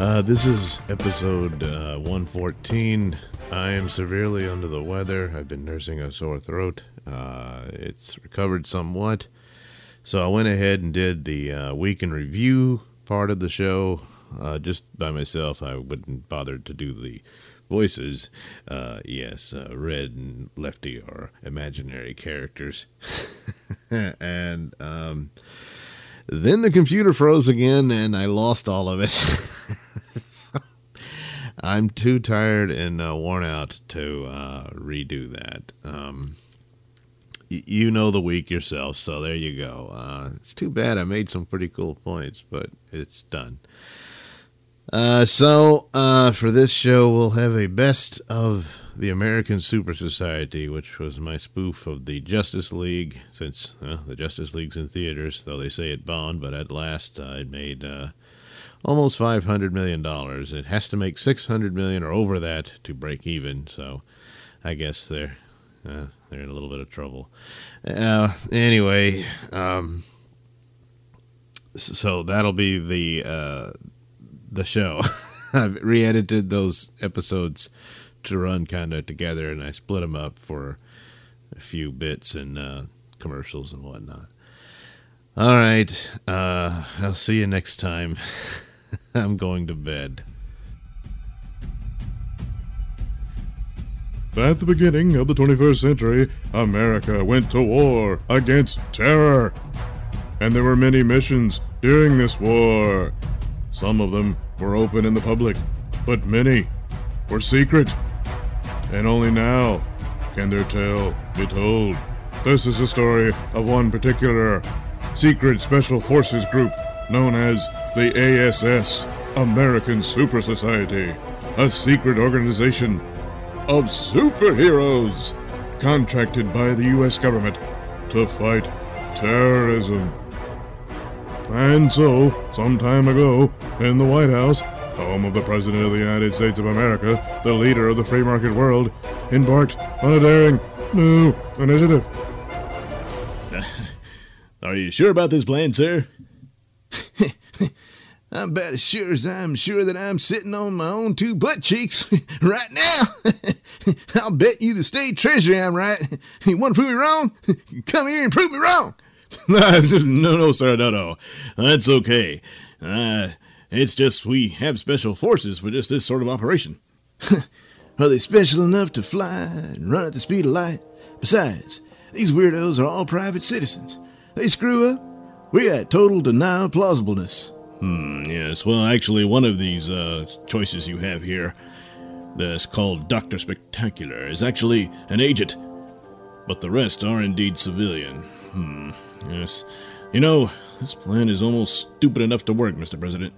Uh, this is episode uh, 114. I am severely under the weather. I've been nursing a sore throat. Uh, it's recovered somewhat. So I went ahead and did the uh, week in review part of the show uh, just by myself. I wouldn't bother to do the voices. Uh, yes, Red and Lefty are imaginary characters. and um, then the computer froze again and I lost all of it. I'm too tired and uh, worn out to uh, redo that. Um, y- you know the week yourself, so there you go. Uh, it's too bad I made some pretty cool points, but it's done. Uh, so uh, for this show, we'll have a best of the American Super Society, which was my spoof of the Justice League. Since uh, the Justice League's in theaters, though they say it bombed, but at last it made almost five hundred million dollars. It has to make six hundred million or over that to break even. So I guess they're uh, they're in a little bit of trouble. Uh, anyway, um, so that'll be the uh, the show. I've re-edited those episodes to run kind of together, and I split them up for a few bits and uh, commercials and whatnot. All right, uh, I'll see you next time. I'm going to bed. At the beginning of the 21st century, America went to war against terror. And there were many missions during this war. Some of them were open in the public, but many were secret. And only now can their tale be told. This is the story of one particular secret special forces group known as the ASS, American Super Society, a secret organization of superheroes contracted by the U.S. government to fight terrorism. And so, some time ago, in the White House, home of the President of the United States of America, the leader of the free market world, embarked on a daring new initiative. Are you sure about this plan, sir? I'm about as sure as I'm sure that I'm sitting on my own two butt cheeks right now. I'll bet you the state treasury I'm right. You want to prove me wrong? Come here and prove me wrong. no, no, sir, no, no. That's okay. Uh, it's just we have special forces for just this sort of operation. Are they special enough to fly and run at the speed of light? Besides, these weirdos are all private citizens. They screw up. We got total denial of plausibleness. Hmm, yes. Well, actually, one of these uh, choices you have here, that's called Dr. Spectacular, is actually an agent. But the rest are indeed civilian. Hmm, yes. You know, this plan is almost stupid enough to work, Mr. President.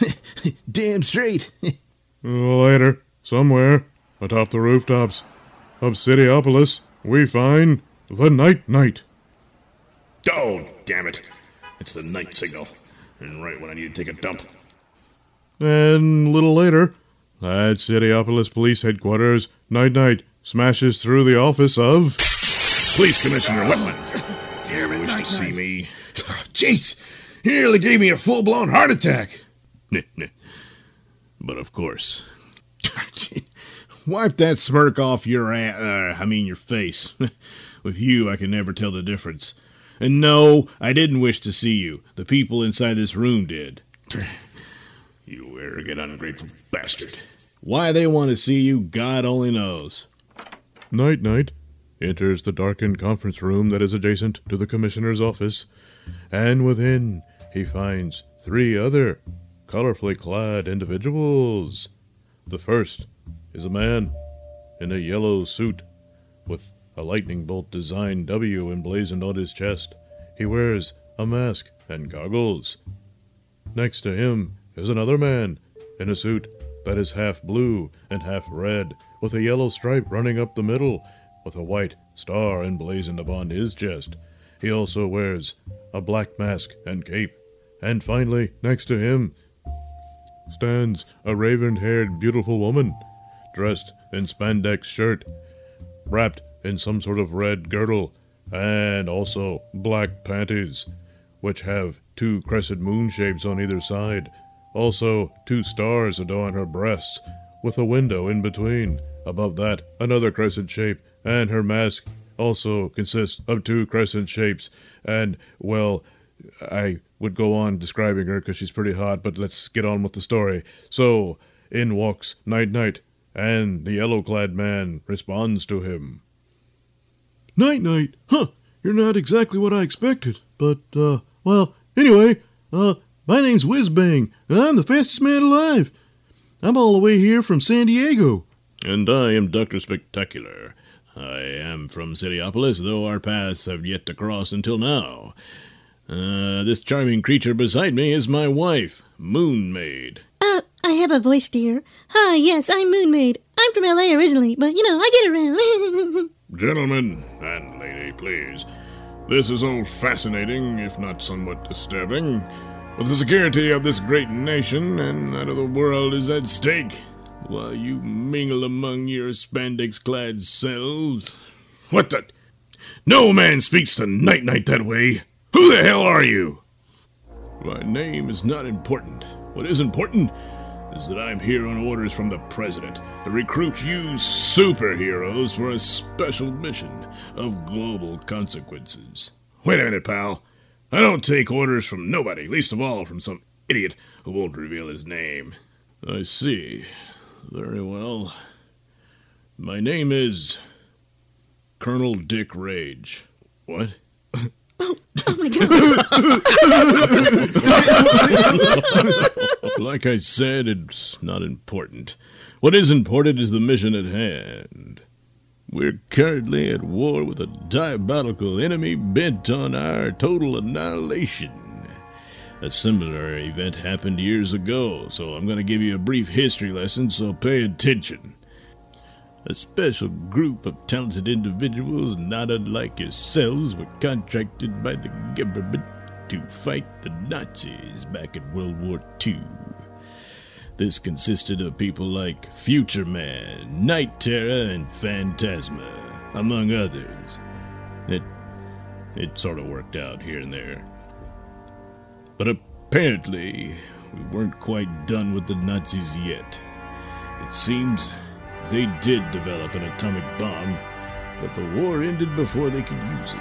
Damn straight. Later, somewhere atop the rooftops of Cityopolis, we find the Night Knight. Oh, damn it. It's the night signal. And right when I need to take a dump. And a little later, at Cityopolis Police Headquarters, Night Knight smashes through the office of. Police Commissioner Wetland. Damn it, wish to see me. Jeez, he nearly gave me a full blown heart attack. but of course. Wipe that smirk off your a- uh, I mean your face. With you, I can never tell the difference. And no, I didn't wish to see you. The people inside this room did. you arrogant, ungrateful bastard. Why they want to see you, God only knows. Night Knight enters the darkened conference room that is adjacent to the Commissioner's office, and within he finds three other colorfully clad individuals. The first is a man in a yellow suit with a lightning bolt design W emblazoned on his chest. He wears a mask and goggles. Next to him is another man in a suit that is half blue and half red, with a yellow stripe running up the middle, with a white star emblazoned upon his chest. He also wears a black mask and cape. And finally, next to him, stands a raven haired, beautiful woman, dressed in spandex shirt, wrapped in some sort of red girdle, and also black panties, which have two crescent moon shapes on either side. Also, two stars adorn her breasts, with a window in between. Above that, another crescent shape, and her mask also consists of two crescent shapes. And, well, I would go on describing her because she's pretty hot, but let's get on with the story. So, in walks Night Knight, and the yellow clad man responds to him. Night Knight? Huh, you're not exactly what I expected. But, uh, well, anyway, uh, my name's Whizbang, and I'm the fastest man alive. I'm all the way here from San Diego. And I am Dr. Spectacular. I am from Cityopolis, though our paths have yet to cross until now. Uh, this charming creature beside me is my wife, Moon Maid. Uh, I have a voice, dear. Hi, yes, I'm Moon Maid. I'm from LA originally, but you know, I get around. Gentlemen and lady, please. This is all fascinating, if not somewhat disturbing. But the security of this great nation and that of the world is at stake. While you mingle among your spandex clad selves. What the? No man speaks to Night Knight that way. Who the hell are you? My name is not important. What is important is that I'm here on orders from the President to recruit you superheroes for a special mission of global consequences. Wait a minute, pal. I don't take orders from nobody, least of all from some idiot who won't reveal his name. I see. Very well. My name is Colonel Dick Rage. What? Oh, oh god. like I said, it's not important. What is important is the mission at hand. We're currently at war with a diabolical enemy bent on our total annihilation. A similar event happened years ago, so I'm going to give you a brief history lesson, so pay attention. A special group of talented individuals, not unlike yourselves, were contracted by the government to fight the Nazis back in World War II. This consisted of people like Future Man, Night Terror, and Phantasma, among others. It it sort of worked out here and there. But apparently, we weren't quite done with the Nazis yet. It seems they did develop an atomic bomb, but the war ended before they could use it.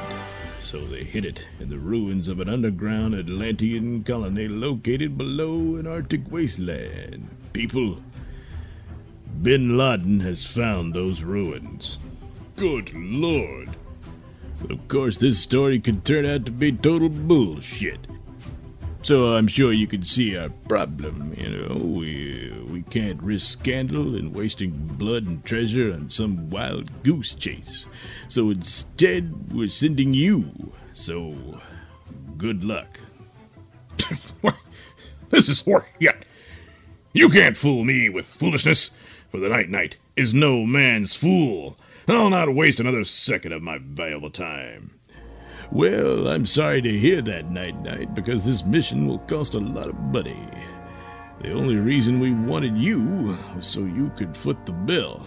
So they hid it in the ruins of an underground Atlantean colony located below an Arctic wasteland. People, Bin Laden has found those ruins. Good lord. But of course, this story could turn out to be total bullshit. So I'm sure you can see our problem. You know, we we can't risk scandal and wasting blood and treasure on some wild goose chase. So instead, we're sending you. So, good luck. this is horseshit. You can't fool me with foolishness, for the Night Knight is no man's fool. I'll not waste another second of my valuable time. Well, I'm sorry to hear that, Night Knight, because this mission will cost a lot of money. The only reason we wanted you was so you could foot the bill.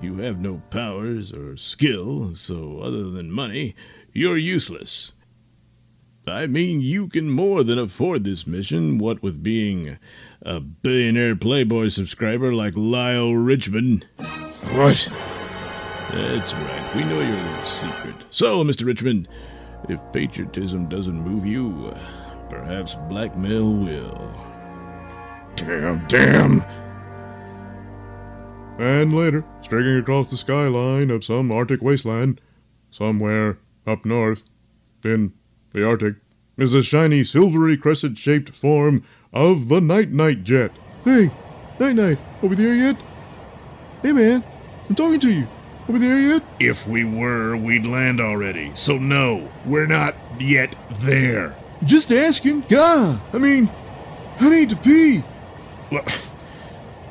You have no powers or skill, so other than money, you're useless. I mean, you can more than afford this mission, what with being a billionaire Playboy subscriber like Lyle Richmond. What? That's right, we know your little secret. So, Mr. Richmond, if patriotism doesn't move you, perhaps blackmail will. Damn, damn! And later, streaking across the skyline of some Arctic wasteland, somewhere up north, in the Arctic, is the shiny silvery crescent shaped form of the Night Knight Jet. Hey, Night Knight, over there yet? Hey man, I'm talking to you. Over there yet? If we were, we'd land already. So, no, we're not yet there. Just asking. God, I mean, I need to pee.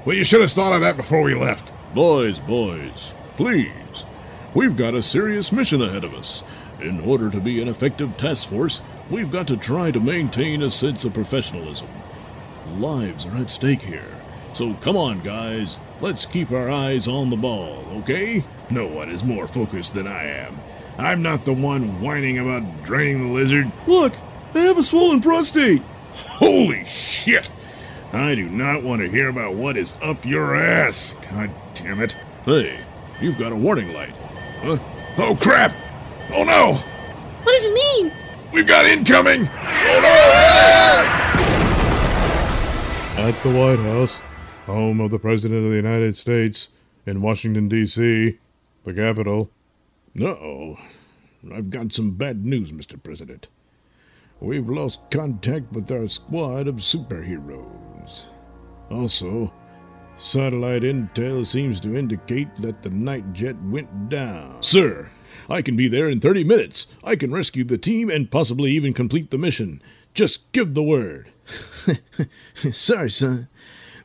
Well, you should have thought of that before we left. Boys, boys, please. We've got a serious mission ahead of us. In order to be an effective task force, we've got to try to maintain a sense of professionalism. Lives are at stake here. So come on, guys. Let's keep our eyes on the ball, okay? No one is more focused than I am. I'm not the one whining about draining the lizard. Look, I have a swollen prostate. Holy shit! I do not want to hear about what is up your ass. God damn it. Hey, you've got a warning light. Huh? Oh crap! Oh no! What does it mean? We've got incoming! Oh At the White House, home of the President of the United States, in Washington, D.C., the capital. no! Uh-oh. I've got some bad news, Mr. President. We've lost contact with our squad of superheroes. Also, satellite intel seems to indicate that the night jet went down. Sir, I can be there in 30 minutes. I can rescue the team and possibly even complete the mission. Just give the word. Sorry, son,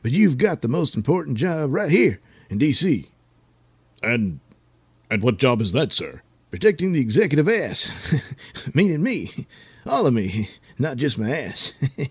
but you've got the most important job right here in D.C. And and what job is that, sir? protecting the executive ass. Meaning me. All of me, not just my ass.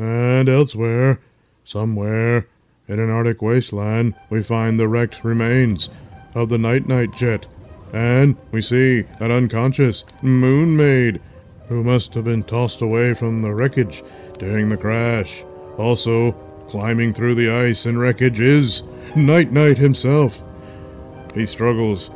And elsewhere, somewhere in an Arctic wasteland, we find the wrecked remains of the Night Knight jet. And we see an unconscious moon maid who must have been tossed away from the wreckage during the crash. Also, climbing through the ice and wreckage is Night Knight himself. He struggles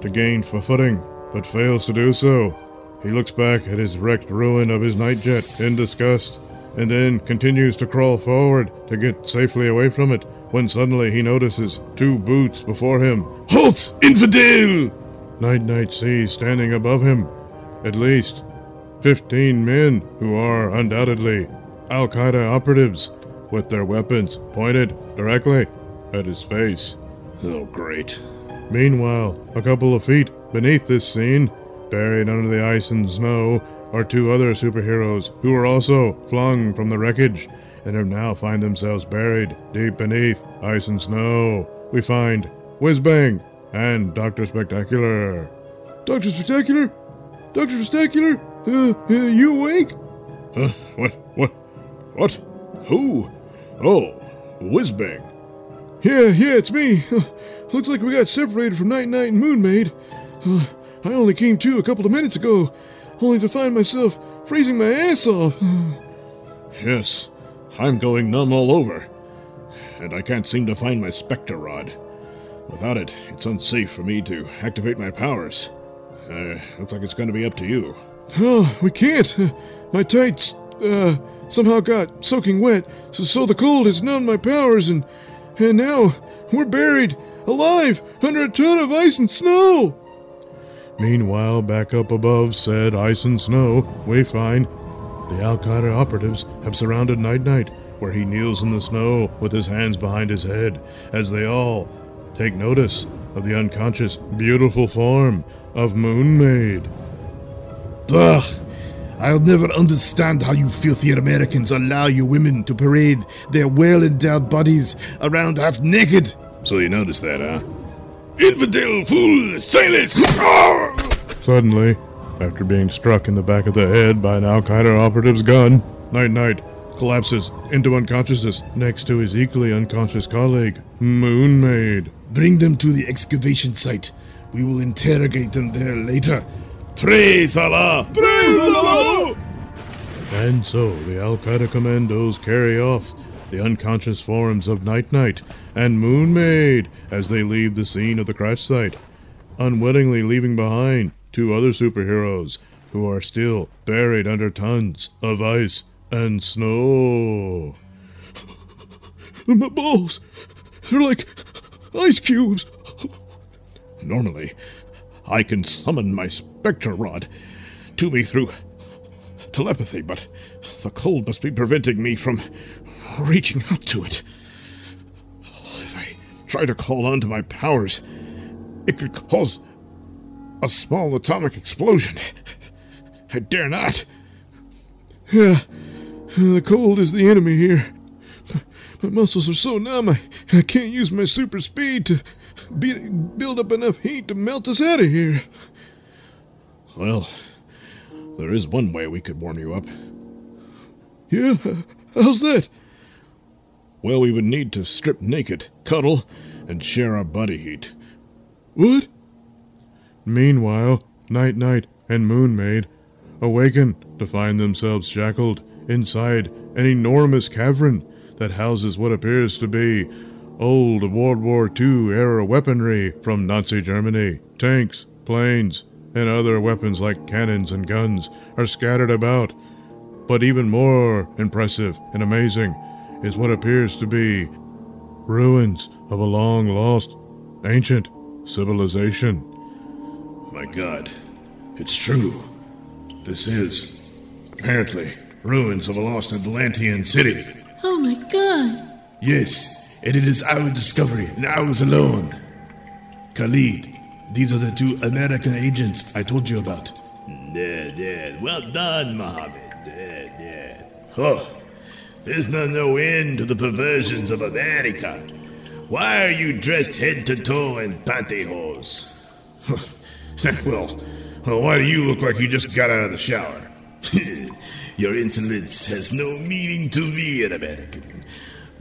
to gain for footing, but fails to do so. He looks back at his wrecked ruin of his night jet in disgust, and then continues to crawl forward to get safely away from it, when suddenly he notices two boots before him. Halt, infidel! Night Knight sees standing above him at least 15 men who are undoubtedly Al Qaeda operatives with their weapons pointed directly at his face. Oh, great. Meanwhile, a couple of feet beneath this scene, buried under the ice and snow, are two other superheroes who were also flung from the wreckage and have now find themselves buried deep beneath ice and snow. We find Whizbang and Doctor Spectacular. Doctor Spectacular? Doctor Spectacular? Uh, uh, you awake? Huh? What? What? What? Who? Oh, Whizbang. Yeah, yeah, it's me. Looks like we got separated from Night Knight and Moon Maid. Uh, I only came to a couple of minutes ago, only to find myself freezing my ass off. Yes, I'm going numb all over. And I can't seem to find my Spectre Rod. Without it, it's unsafe for me to activate my powers. Uh, looks like it's going to be up to you. Oh, we can't. Uh, My tights, uh, somehow got soaking wet, so, so the cold has numbed my powers, and and now we're buried alive under a ton of ice and snow. Meanwhile, back up above said ice and snow, we find the Al Qaeda operatives have surrounded Night Knight, where he kneels in the snow with his hands behind his head, as they all take notice of the unconscious, beautiful form of Moon Maid. Ugh! I'll never understand how you filthy Americans allow your women to parade their well endowed bodies around half naked. So you noticed that, huh? Infidel fool! Silence! Suddenly, after being struck in the back of the head by an Al Qaeda operative's gun, Night Knight collapses into unconsciousness next to his equally unconscious colleague, Moon Maid. Bring them to the excavation site. We will interrogate them there later. Praise Allah! Praise Allah! And so the Al Qaeda commandos carry off the unconscious forms of Night Knight and Moon Maid as they leave the scene of the crash site, unwittingly leaving behind two other superheroes who are still buried under tons of ice and snow. My balls! They're like ice cubes! Normally, I can summon my Spectre Rod to me through telepathy, but the cold must be preventing me from reaching out to it. If I try to call on to my powers, it could cause a small atomic explosion. I dare not. Yeah, the cold is the enemy here. My muscles are so numb, I, I can't use my super speed to be, build up enough heat to melt us out of here. Well, there is one way we could warm you up. Yeah? How's that? Well, we would need to strip naked, cuddle, and share our body heat. What? Meanwhile, Night Knight and Moon Maid awaken to find themselves shackled inside an enormous cavern that houses what appears to be old World War II era weaponry from Nazi Germany. Tanks, planes, and other weapons like cannons and guns are scattered about. But even more impressive and amazing is what appears to be ruins of a long lost ancient civilization. My god, it's true. This is, apparently, ruins of a lost Atlantean city. Oh my god. Yes, and it is our discovery, and ours alone. Khalid, these are the two American agents I told you about. Dead, dead. Well done, Mohammed. Dead, dead. Oh, There's no, end to the perversions of America. Why are you dressed head to toe in pantyhose? well, well, why do you look like you just got out of the shower? Your insolence has no meaning to me, an American.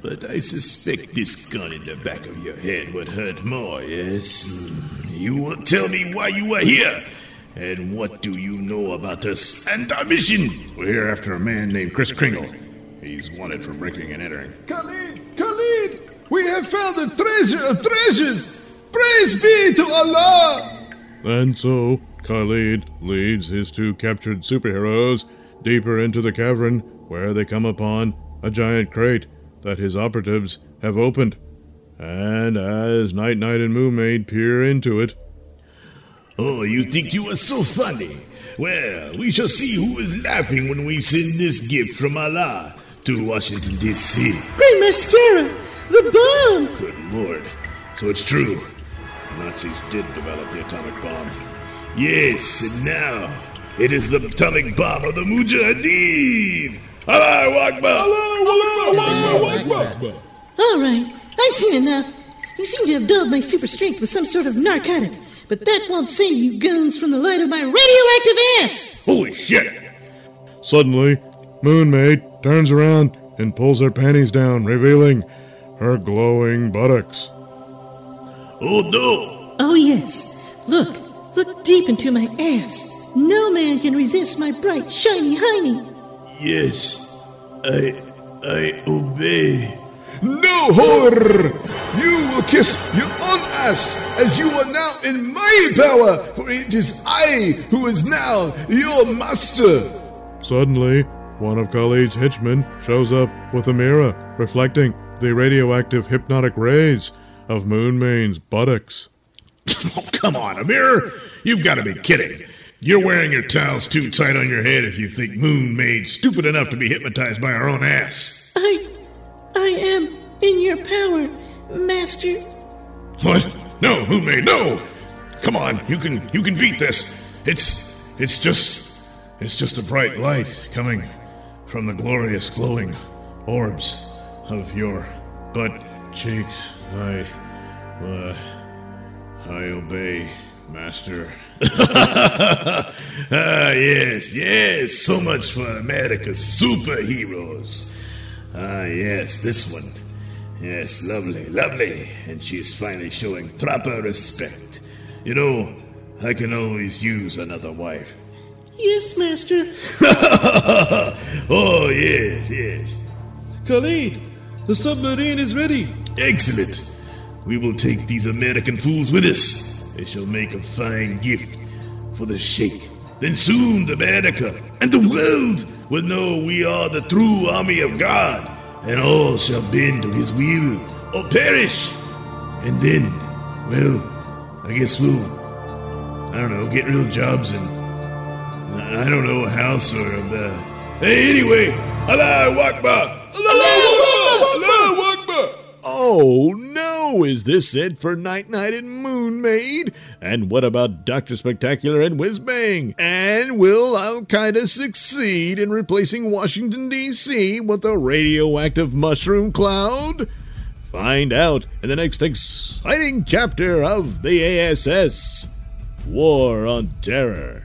But I suspect this gun in the back of your head would hurt more, yes? Hmm. You will tell me why you are here. And what do you know about us and our mission? We're here after a man named Chris Kringle. He's wanted for breaking and entering. Khalid! Khalid! We have found the treasure of treasures! Praise be to Allah! And so, Khalid leads his two captured superheroes deeper into the cavern, where they come upon a giant crate that his operatives have opened. And as Night Knight and Moon Maid peer into it, Oh, you think you are so funny? Well, we shall see who is laughing when we send this gift from Allah to Washington, D.C. Great mascara! The bomb! Good lord. So it's true. The Nazis did develop the atomic bomb. Yes, and now it is the atomic bomb of the Mujahideen. Allah Akbar! All right, I've seen enough. You seem to have dulled my super strength with some sort of narcotic, but that won't save you goons from the light of my radioactive ass! Holy shit! suddenly, Moon Maid turns around and pulls her panties down, revealing her glowing buttocks. Oh no! Oh, yes. Look, look deep into my ass. No man can resist my bright, shiny hiney. Yes, I I obey. No horror! You will kiss your own ass as you are now in my power, for it is I who is now your master! Suddenly, one of Khalid's henchmen shows up with a mirror reflecting the radioactive hypnotic rays of Moon Maid's buttocks. Oh, come on, Amir! You've got to be kidding. You're wearing your towels too tight on your head if you think Moon Maid stupid enough to be hypnotized by her own ass. I. I am in your power, Master. What? No, Moon Maid no! Come on, you can you can beat this. It's it's just it's just a bright light coming from the glorious glowing orbs of your butt cheeks. I uh, I obey, Master. Ah, yes, yes. So much for America's superheroes. Ah, yes, this one. Yes, lovely, lovely. And she is finally showing proper respect. You know, I can always use another wife. Yes, Master. oh, yes, yes. Khalid, the submarine is ready. Excellent. We will take these American fools with us. They shall make a fine gift for the Sheikh. Then soon the America and the world will know we are the true army of God, and all shall bend to his will or perish. And then, well, I guess we'll, I don't know, get real jobs and, I don't know, house or a, uh, hey, anyway, Allah Akbar! Allah Akbar! Allah Akbar! Oh no! Is this it for Night Knight and Moon Maid? And what about Doctor Spectacular and Whiz Bang? And will Al Qaeda succeed in replacing Washington D.C. with a radioactive mushroom cloud? Find out in the next exciting chapter of the ASS War on Terror.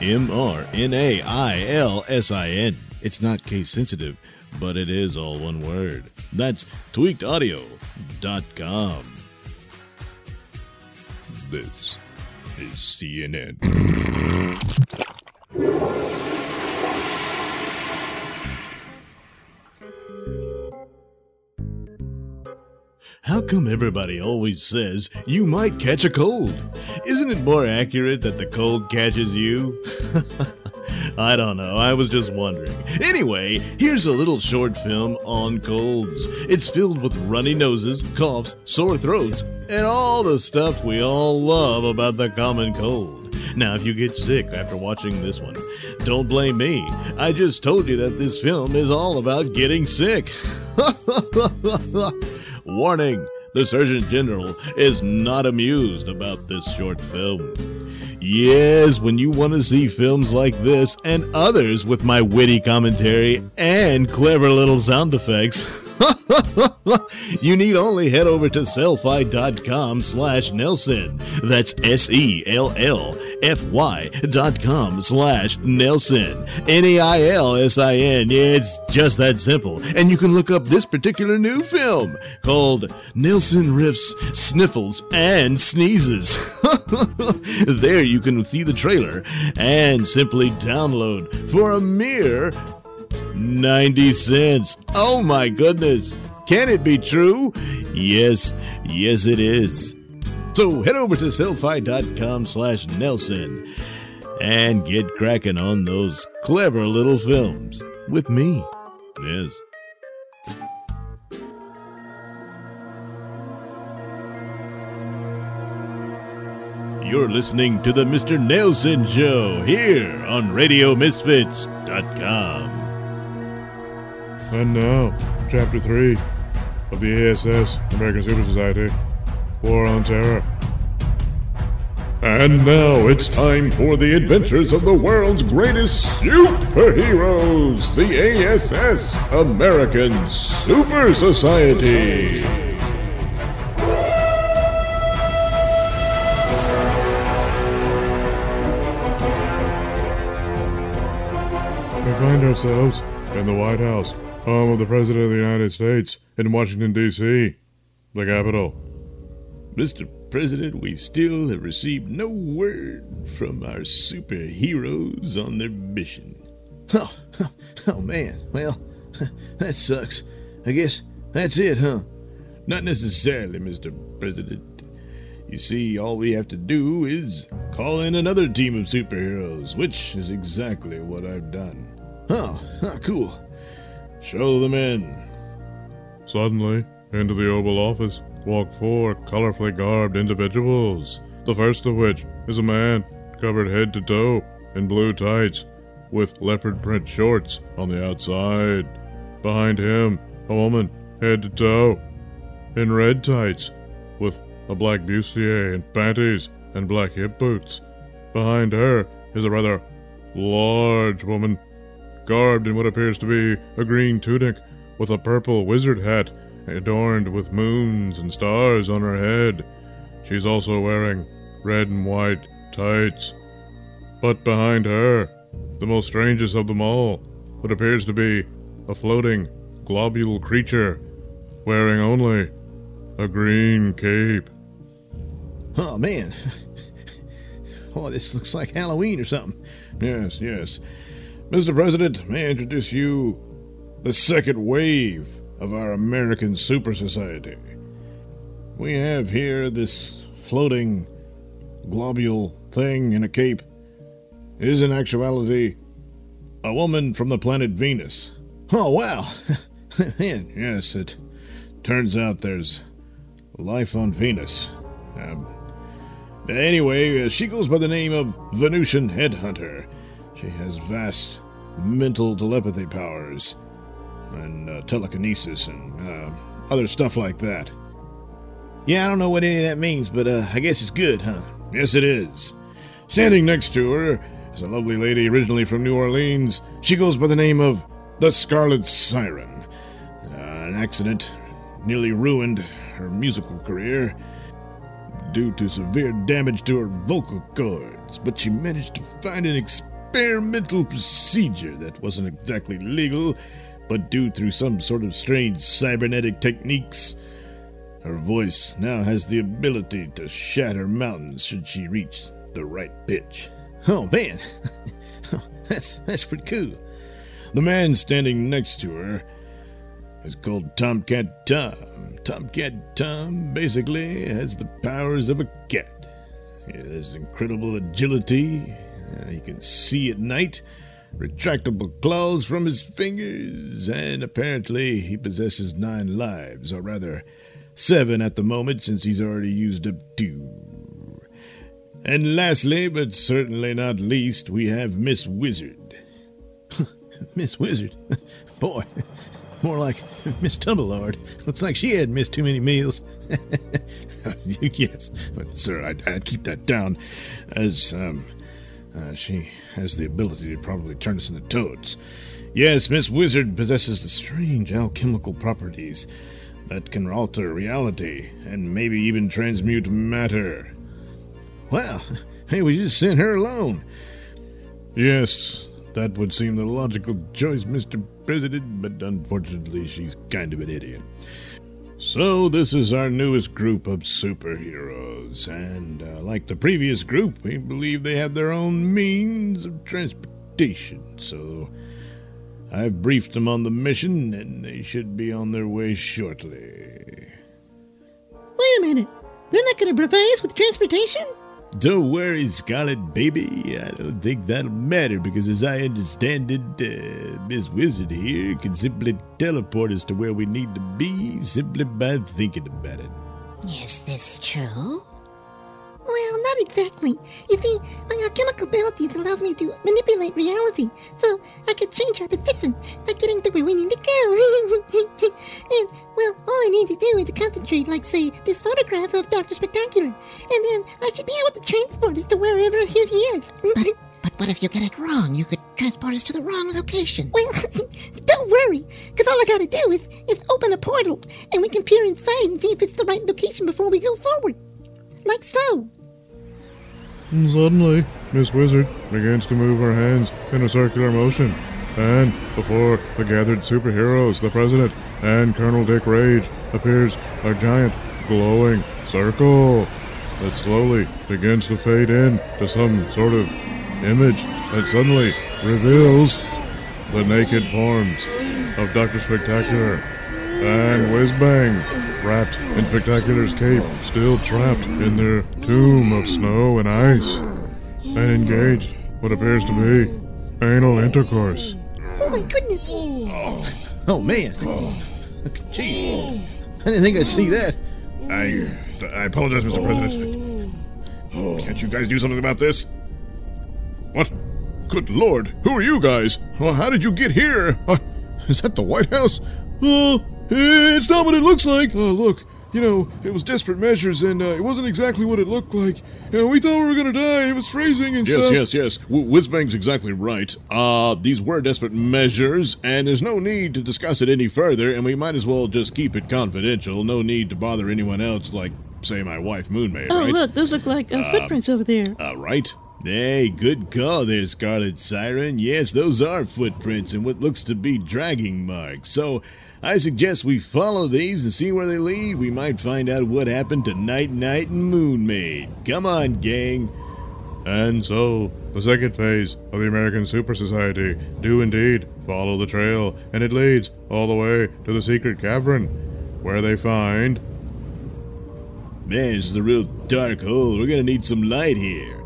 M R N A I L S I N. It's not case sensitive, but it is all one word. That's tweakedaudio.com. This is CNN. How come everybody always says you might catch a cold? Isn't it more accurate that the cold catches you? I don't know, I was just wondering. Anyway, here's a little short film on colds. It's filled with runny noses, coughs, sore throats, and all the stuff we all love about the common cold. Now, if you get sick after watching this one, don't blame me. I just told you that this film is all about getting sick. Warning the Surgeon General is not amused about this short film. Yes, when you want to see films like this and others with my witty commentary and clever little sound effects, you need only head over to sellfy.com slash Nailsin. That's S-E-L-L-F-Y dot com slash Nailsin. N-E-I-L-S-I-N. It's just that simple. And you can look up this particular new film called Nailsin Riffs, Sniffles, and Sneezes. there you can see the trailer and simply download for a mere 90 cents. Oh my goodness. Can it be true? Yes, yes it is. So head over to sellfy.com slash Nailsin and get cracking on those clever little films with me. Yes. You're listening to the Mr. Nailsin Show here on RadioMisfits.com. And now, Chapter 3 of the ASS, American Super Society War on Terror. And now it's time for the adventures of the world's greatest superheroes, the ASS, American Super Society. We find ourselves in the White House, home of the President of the United States, in Washington, D.C., the capital. Mr. President, we still have received no word from our superheroes on their mission. Oh, oh man. Well, that sucks. I guess that's it, huh? Not necessarily, Mr. President. You see, all we have to do is call in another team of superheroes, which is exactly what I've done. Oh, oh cool. Show them in. Suddenly, into the Oval Office walk four colorfully garbed individuals, the first of which is a man covered head to toe in blue tights with leopard print shorts on the outside. Behind him, a woman head to toe in red tights with a black bustier and panties and black hip boots. Behind her is a rather large woman garbed in what appears to be a green tunic with a purple wizard hat adorned with moons and stars on her head. She's also wearing red and white tights. But behind her, the most strangest of them all, what appears to be a floating globule creature wearing only a green cape. Oh man. Oh, this looks like Halloween or something. Yes, yes. Mr. President, may I introduce you the second wave of our American super society. We have here this floating globule thing in a cape is in actuality a woman from the planet Venus. Oh, wow. Yes, it turns out there's life on Venus. Um, anyway, uh, she goes by the name of Venusian Headhunter. She has vast mental telepathy powers and uh, telekinesis and uh, other stuff like that. Yeah, I don't know what any of that means, but uh, I guess it's good, huh? Yes, it is. Standing next to her is a lovely lady originally from New Orleans. She goes by the name of the Scarlet Siren. Uh, an accident nearly ruined her musical career due to severe damage to her vocal cords, but she managed to find an experimental procedure that wasn't exactly legal, but due through some sort of strange cybernetic techniques. Her voice now has the ability to shatter mountains should she reach the right pitch. Oh man, that's that's pretty cool. The man standing next to her is called Tomcat Tom. Tomcat Tom basically has the powers of a cat. He has incredible agility. Uh, he can see at night, retractable claws from his fingers, and apparently he possesses nine lives, or rather, seven at the moment since he's already used up two. And lastly, but certainly not least, we have Miss Wizard. Miss Wizard? Boy, more like Miss Tumblelord. Looks like she hadn't missed too many meals. yes, but sir, I'd, I'd, keep that down, as um, uh, she has the ability to probably turn us into toads. Yes, Miss Wizard possesses the strange alchemical properties that can alter reality and maybe even transmute matter. Well, hey, we just sent her alone. Yes, that would seem the logical choice, Mr. President, but unfortunately, she's kind of an idiot. So, this is our newest group of superheroes, and uh, like the previous group, we believe they have their own means of transportation. So, I've briefed them on the mission, and they should be on their way shortly. Wait a minute. They're not going to provide us with transportation? Don't worry, Scarlet Baby. I don't think that'll matter because, as I understand it, uh, Miss Wizard here can simply teleport us to where we need to be simply by thinking about it. Is this true? Well, not exactly. You see, my uh, alchemical abilities allows me to manipulate reality, so I can change our position by getting to where we need to go. and, well, all I need to do is concentrate, like, say, this photograph of Dr. Spectacular, and then I should be able to transport us to wherever he is. but, but what if you get it wrong? You could transport us to the wrong location. Well, don't worry, because all I gotta do is, is open a portal, and we can peer inside and see if it's the right location before we go forward. Like so. And suddenly, Miss Wizard begins to move her hands in a circular motion. And before the gathered superheroes, the President and Colonel Dick Rage, appears a giant, glowing circle that slowly begins to fade in to some sort of image that suddenly reveals the naked forms of Dr. Spectacular and Whizbang, wrapped in Spectacular's cape, still trapped in their tomb of snow and ice, and engaged what appears to be anal intercourse. Oh my goodness! Oh, oh man! Jeez, I didn't think I'd see that. I, I apologize, Mr. President. Can't you guys do something about this? What? Good Lord! Who are you guys? Well, how did you get here? Uh, is that the White House? Oh, it's not what it looks like. Oh, look. You know, it was desperate measures, and uh, it wasn't exactly what it looked like. You know, we thought we were gonna die. It was freezing and yes, stuff. Yes, yes, yes. Whizbang's exactly right. Uh, these were desperate measures, and there's no need to discuss it any further, and we might as well just keep it confidential. No need to bother anyone else, like, say, my wife, Moonmaid, Oh, right? look, those look like uh, footprints over there. Uh, right. Hey, good call there, Scarlet Siren. Yes, those are footprints and what looks to be dragging marks. So, I suggest we follow these and see where they lead. We might find out what happened to Night Knight and Moonmaid. Come on, gang. And so, the second phase of the American Super Society do indeed follow the trail, and it leads all the way to the secret cavern, where they find. Man, this is a real dark hole. We're gonna need some light here.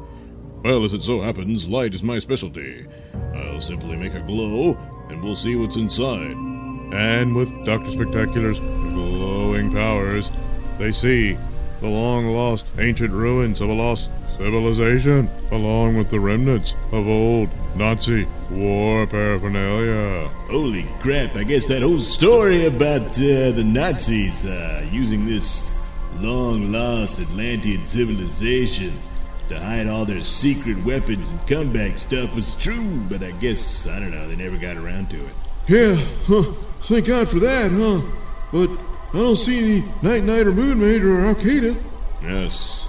Well, as it so happens, light is my specialty. I'll simply make a glow, and we'll see what's inside. And with Dr. Spectacular's glowing powers, they see the long lost ancient ruins of a lost civilization, along with the remnants of old Nazi war paraphernalia. Holy crap, I guess that whole story about uh, the Nazis uh, using this long lost Atlantean civilization to hide all their secret weapons and comeback stuff was true, but I guess, I don't know, they never got around to it. Yeah, huh. Thank God for that, huh? But I don't see any Night Knight or Moon Maid or Al Qaeda. Yes,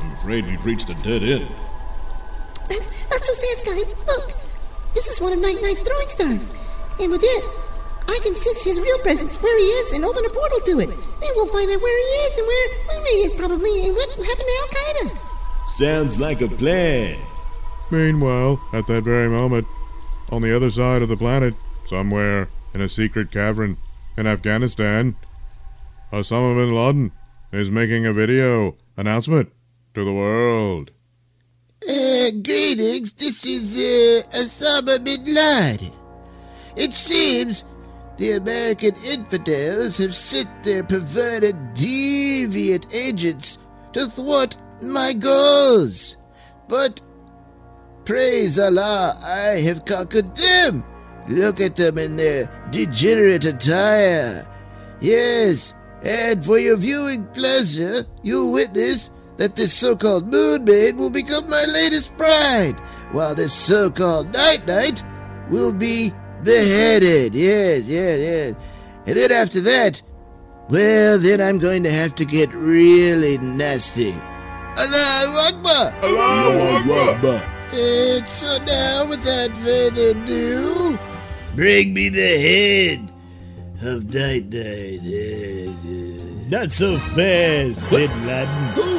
I'm afraid we've reached a dead end. That's not so fast, guys. Look, this is one of Night Knight's throwing stars. And with it, I can sense his real presence where he is and open a portal to it. Then we'll find out where he is and where Moon Maid is probably and what happened to Al Qaeda. Sounds like a plan. Meanwhile, at that very moment, on the other side of the planet, somewhere in a secret cavern in Afghanistan, Osama bin Laden is making a video announcement to the world. Uh, greetings, this is uh, Osama bin Laden. It seems the American infidels have sent their perverted, deviant agents to thwart my goals. But praise Allah, I have conquered them. Look at them in their degenerate attire. Yes, and for your viewing pleasure, you'll witness that this so-called moon maid will become my latest bride, while this so-called night knight will be beheaded. Yes, yes, yes. And then after that, well, then I'm going to have to get really nasty. Allahu Akbar! Allahu Akbar! And so now, without further ado, bring me the head of Night Knight. Not so fast, Bin Laden. Who?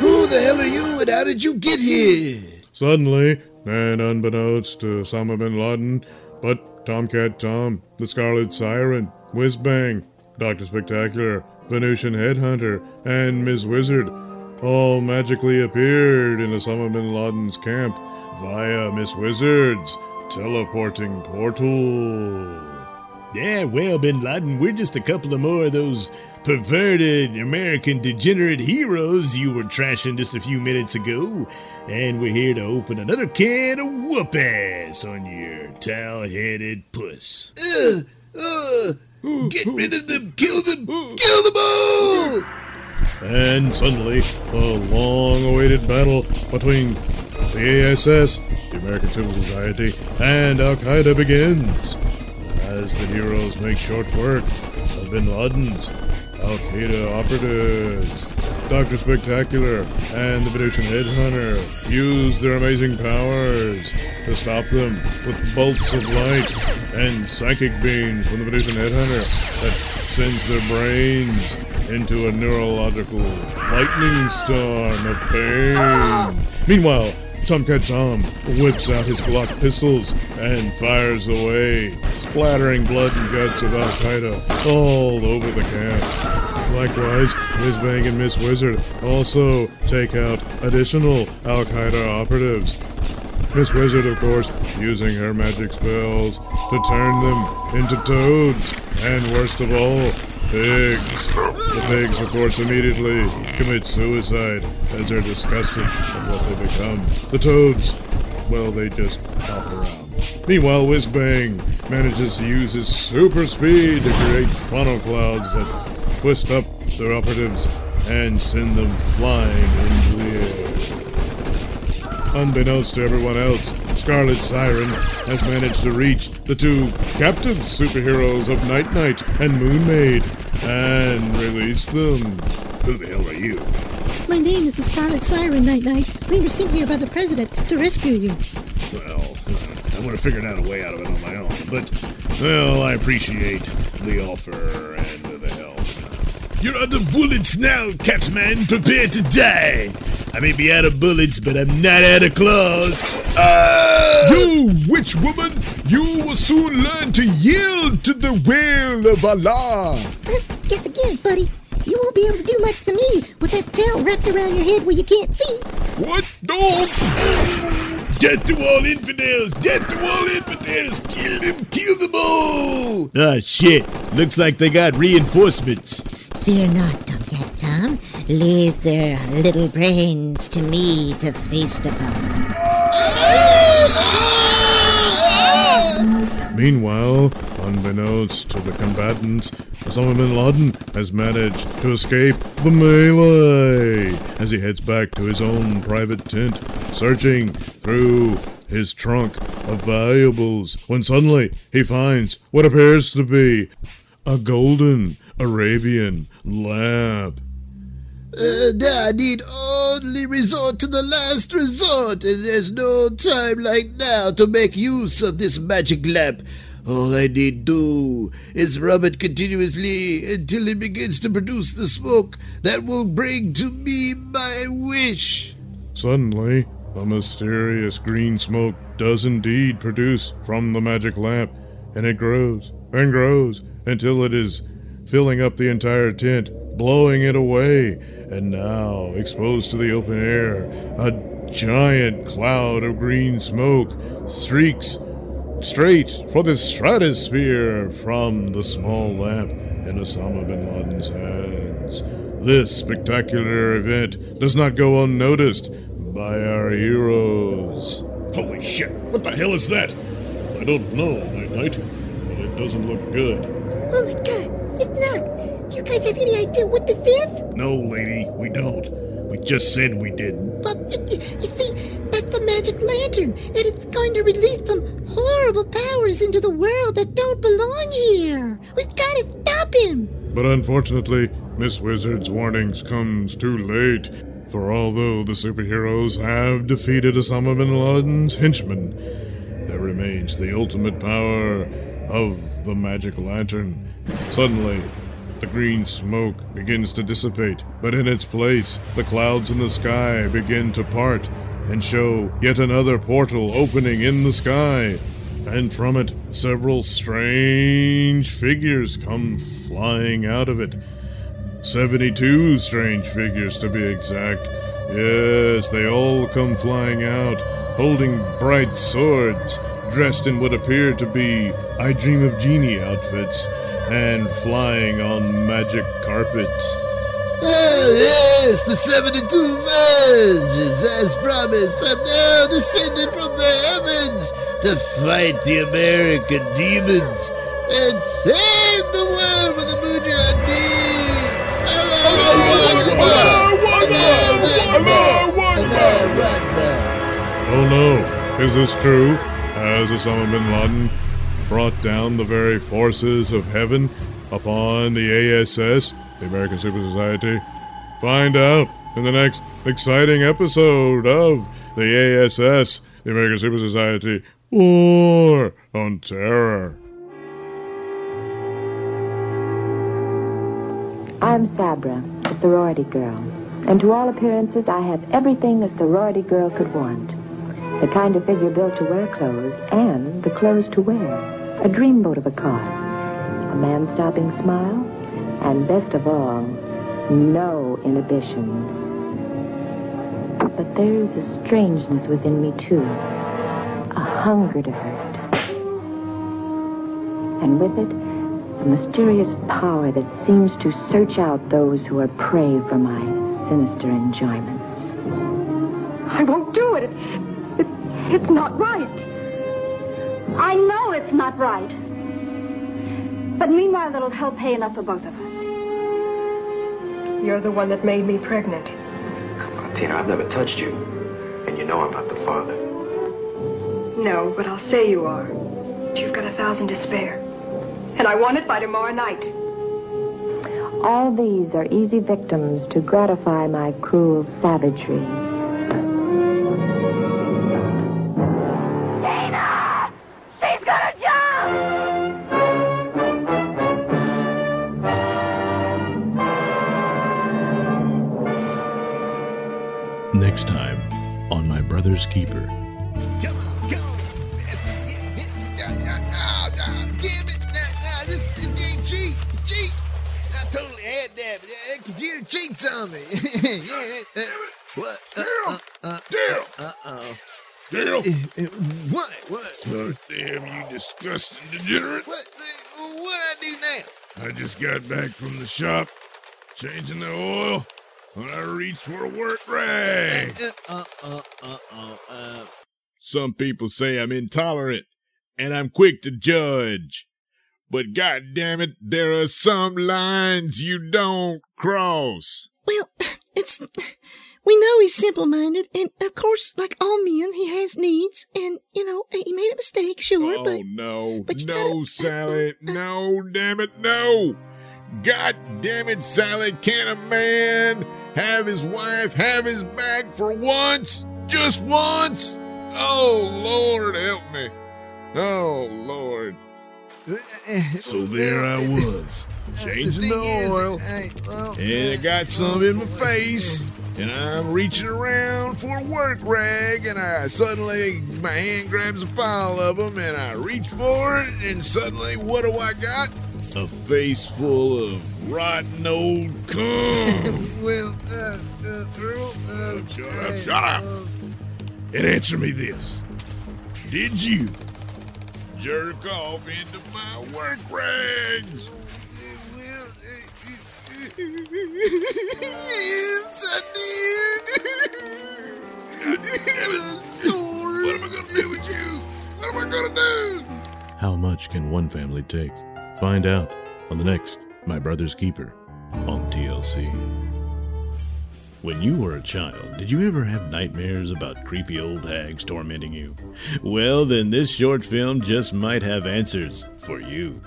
Who the hell are you and how did you get here? Suddenly, and unbeknownst to Osama bin Laden, but Tomcat Tom, the Scarlet Siren, Whiz Bang, Dr. Spectacular, Venusian Headhunter, and Ms. Wizard all magically appeared in Osama bin Laden's camp via Miss Wizard's teleporting portal. Yeah, well, Bin Laden, we're just a couple of more of those perverted American degenerate heroes you were trashing just a few minutes ago, and we're here to open another can of whoop ass on your towel-headed puss. Uh, uh, get rid of them! Kill them! Kill them all! And suddenly, a long awaited battle between the ASS, the American Civil Society, and Al Qaeda begins. As the heroes make short work of bin Laden's Al Qaeda operatives, Dr. Spectacular and the Venusian Headhunter use their amazing powers to stop them with bolts of light and psychic beams from the Venusian Headhunter that sends their brains into a neurological lightning storm of pain. Meanwhile, Tomcat Tom whips out his Glock pistols and fires away, splattering blood and guts of Al Qaeda all over the camp. Likewise, Ms. Bang and Miss Wizard also take out additional Al Qaeda operatives. Miss Wizard, of course, using her magic spells to turn them into toads, and worst of all, pigs. The pigs, course, immediately commit suicide as they're disgusted at what they become. The toads, well, they just hop around. Meanwhile, Whiz Bang manages to use his super speed to create funnel clouds that twist up their operatives and send them flying into the air. Unbeknownst to everyone else, Scarlet Siren has managed to reach the two captive superheroes of Night Knight and Moon Maid and release them. Who the hell are you? My name is the Scarlet Siren, Night Knight. We were sent here by the President to rescue you. Well, I'm going to figure out a way out of it on my own, but, well, I appreciate the offer and the help. You're out of bullets now, Catman. Prepare to die. I may be out of bullets, but I'm not out of claws. Ah! You witch woman, you will soon learn to yield to the will of Allah. Get the gig, buddy. You won't be able to do much to me with that tail wrapped around your head where you can't see. What? No! Death to all infidels! Death to all infidels! Kill them! Kill them all! Ah, shit. Looks like they got reinforcements. Fear not, Tom Cat Tom. Leave their little brains to me to feast upon. Meanwhile, unbeknownst to the combatants, Osama bin Laden has managed to escape the melee as he heads back to his own private tent, searching through his trunk of valuables when suddenly he finds what appears to be a golden Arabian lamp. Uh, I need only resort to the last resort, and there's no time like now to make use of this magic lamp. All I need do is rub it continuously until it begins to produce the smoke that will bring to me my wish. Suddenly, the mysterious green smoke does indeed produce from the magic lamp, and it grows and grows until it is filling up the entire tent, blowing it away, and now, exposed to the open air, a giant cloud of green smoke streaks straight for the stratosphere from the small lamp in Osama bin Laden's hands. This spectacular event does not go unnoticed by our heroes. Holy shit! What the hell is that? I don't know, Night Knight, but it doesn't look good. Oh my god, it's not. Do you guys have any idea what this is? No, lady, we don't. We just said we didn't. Well, you, you see, that's the magic lantern, and it's going to release some horrible powers into the world that don't belong here. We've got to stop him. But unfortunately, Miss Wizard's warnings comes too late. For although the superheroes have defeated Osama bin Laden's henchmen, there remains the ultimate power of the magic lantern. Suddenly, the green smoke begins to dissipate, but in its place, the clouds in the sky begin to part and show yet another portal opening in the sky. And from it, several strange figures come flying out of it. 72 strange figures to be exact. Yes, they all come flying out, holding bright swords, dressed in what appear to be I Dream of Jeannie outfits, and flying on magic carpets. Oh, yes, the 72 virgins, as promised, have now descended from the heavens to fight the American demons and save the world with the Mujahideen. Oh no, is this true? Has Osama bin Laden brought down the very forces of heaven upon the ASS, the American Super Society? Find out in the next exciting episode of the ASS, the American Super Society War on Terror. I'm Sabra, a sorority girl. And to all appearances, I have everything a sorority girl could want. The kind of figure built to wear clothes and the clothes to wear. A dreamboat of a car. A man-stopping smile. And best of all, no inhibitions. But there's a strangeness within me, too. A hunger to hurt. And with it, a mysterious power that seems to search out those who are prey for my sinister enjoyments. I won't do it. it, it it's not right. I know it's not right. But meanwhile, it'll help pay enough for both of us. You're the one that made me pregnant. Come on, Tina, I've never touched you. And you know I'm not the father. No, but I'll say you are. But You've got a thousand to spare. And I want it by tomorrow night. All these are easy victims to gratify my cruel savagery. My Brother's Keeper. Come on, come on. Damn it. No, no, this, this game cheat. Cheat. I totally had that. but That computer cheats on me. yeah, uh, what? Uh, uh, uh, Dale! Uh oh. Dale! What? What? Oh, damn, you disgusting degenerates. What? What I do now? I just got back from the shop, changing the oil, when I reached for a work rag. Uh, uh, uh, uh, uh. Some people say I'm intolerant and I'm quick to judge. But god damn it, there are some lines you don't cross. Well, it's. We know he's simple minded, and of course, like all men, he has needs, and, you know, he made a mistake, sure, oh but. no, but you no, gotta- Sally, no, damn it, no. God damn it, Sally, can a man have his wife have his back for once? Just once? Oh, Lord, help me. Oh, Lord. So there I was, changing the oil, And I got some in my face, and I'm reaching around for a work rag, and I suddenly, my hand grabs a pile of them, and I reach for it, and suddenly, what do I got? A face full of rotten old cum. well, uh, uh, Earl, uh, Shut up, shut up. And answer me this. Did you jerk off into my work rags? yes, I did. What am I gonna do with you? What am I gonna do? How much can one family take? Find out on the next My Brother's Keeper on TLC. When you were a child, did you ever have nightmares about creepy old hags tormenting you? Well, then this short film just might have answers for you.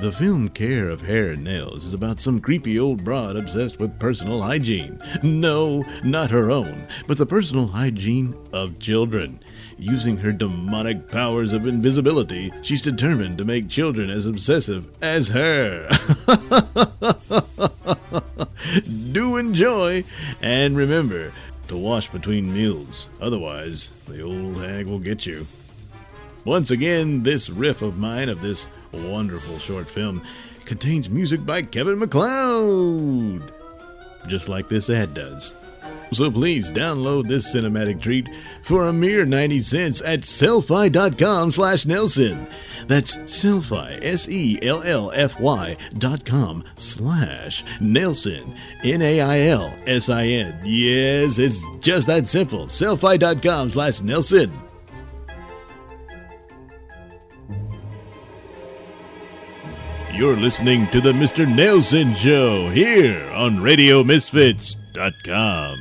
The film Care of Hair and Nails is about some creepy old broad obsessed with personal hygiene. No, not her own, but the personal hygiene of children. Using her demonic powers of invisibility, she's determined to make children as obsessive as her. Do enjoy, and remember to wash between meals, otherwise, the old hag will get you. Once again, this riff of mine of this wonderful short film contains music by Kevin MacLeod, just like this ad does. So please download this cinematic treat for a mere 90 cents at sellfy.com slash Nailsin. That's Sellfy, S-E-L-L-F-Y dot com slash Nailsin, N-A-I-L-S-I-N. Yes, it's just that simple. Sellfy.com slash Nailsin. You're listening to the Mr. Nailsin Show here on RadioMisfits.com.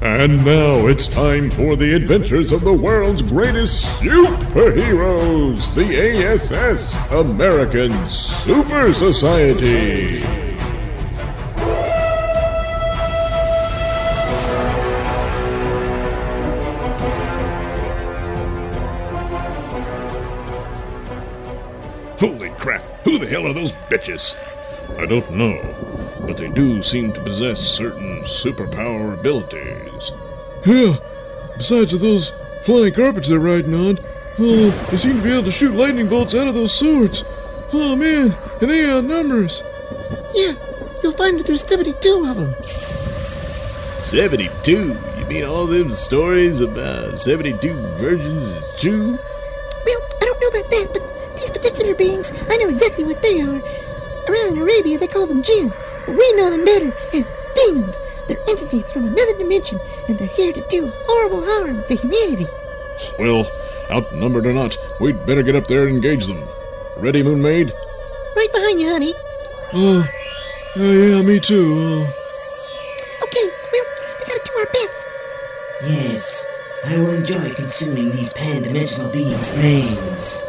And now it's time for the adventures of the world's greatest superheroes, the ASS, American Super Society. Who the hell are those bitches? I don't know, but they do seem to possess certain superpower abilities. Yeah, besides those flying carpets they're riding on, oh, they seem to be able to shoot lightning bolts out of those swords. Oh man, and they outnumber us. Yeah, you'll find that there's 72 of them. 72? You mean all them stories about 72 virgins is true? These beings, I know exactly what they are. Around in Arabia, they call them jinn, but we know them better as demons. They're entities from another dimension, and they're here to do horrible harm to humanity. Well, outnumbered or not, we'd better get up there and engage them. Ready, Moon Maid? Right behind you, honey. Oh, oh yeah, me too. Oh. Okay, well, we gotta do our best. Yes, I will enjoy consuming these pan-dimensional beings' brains.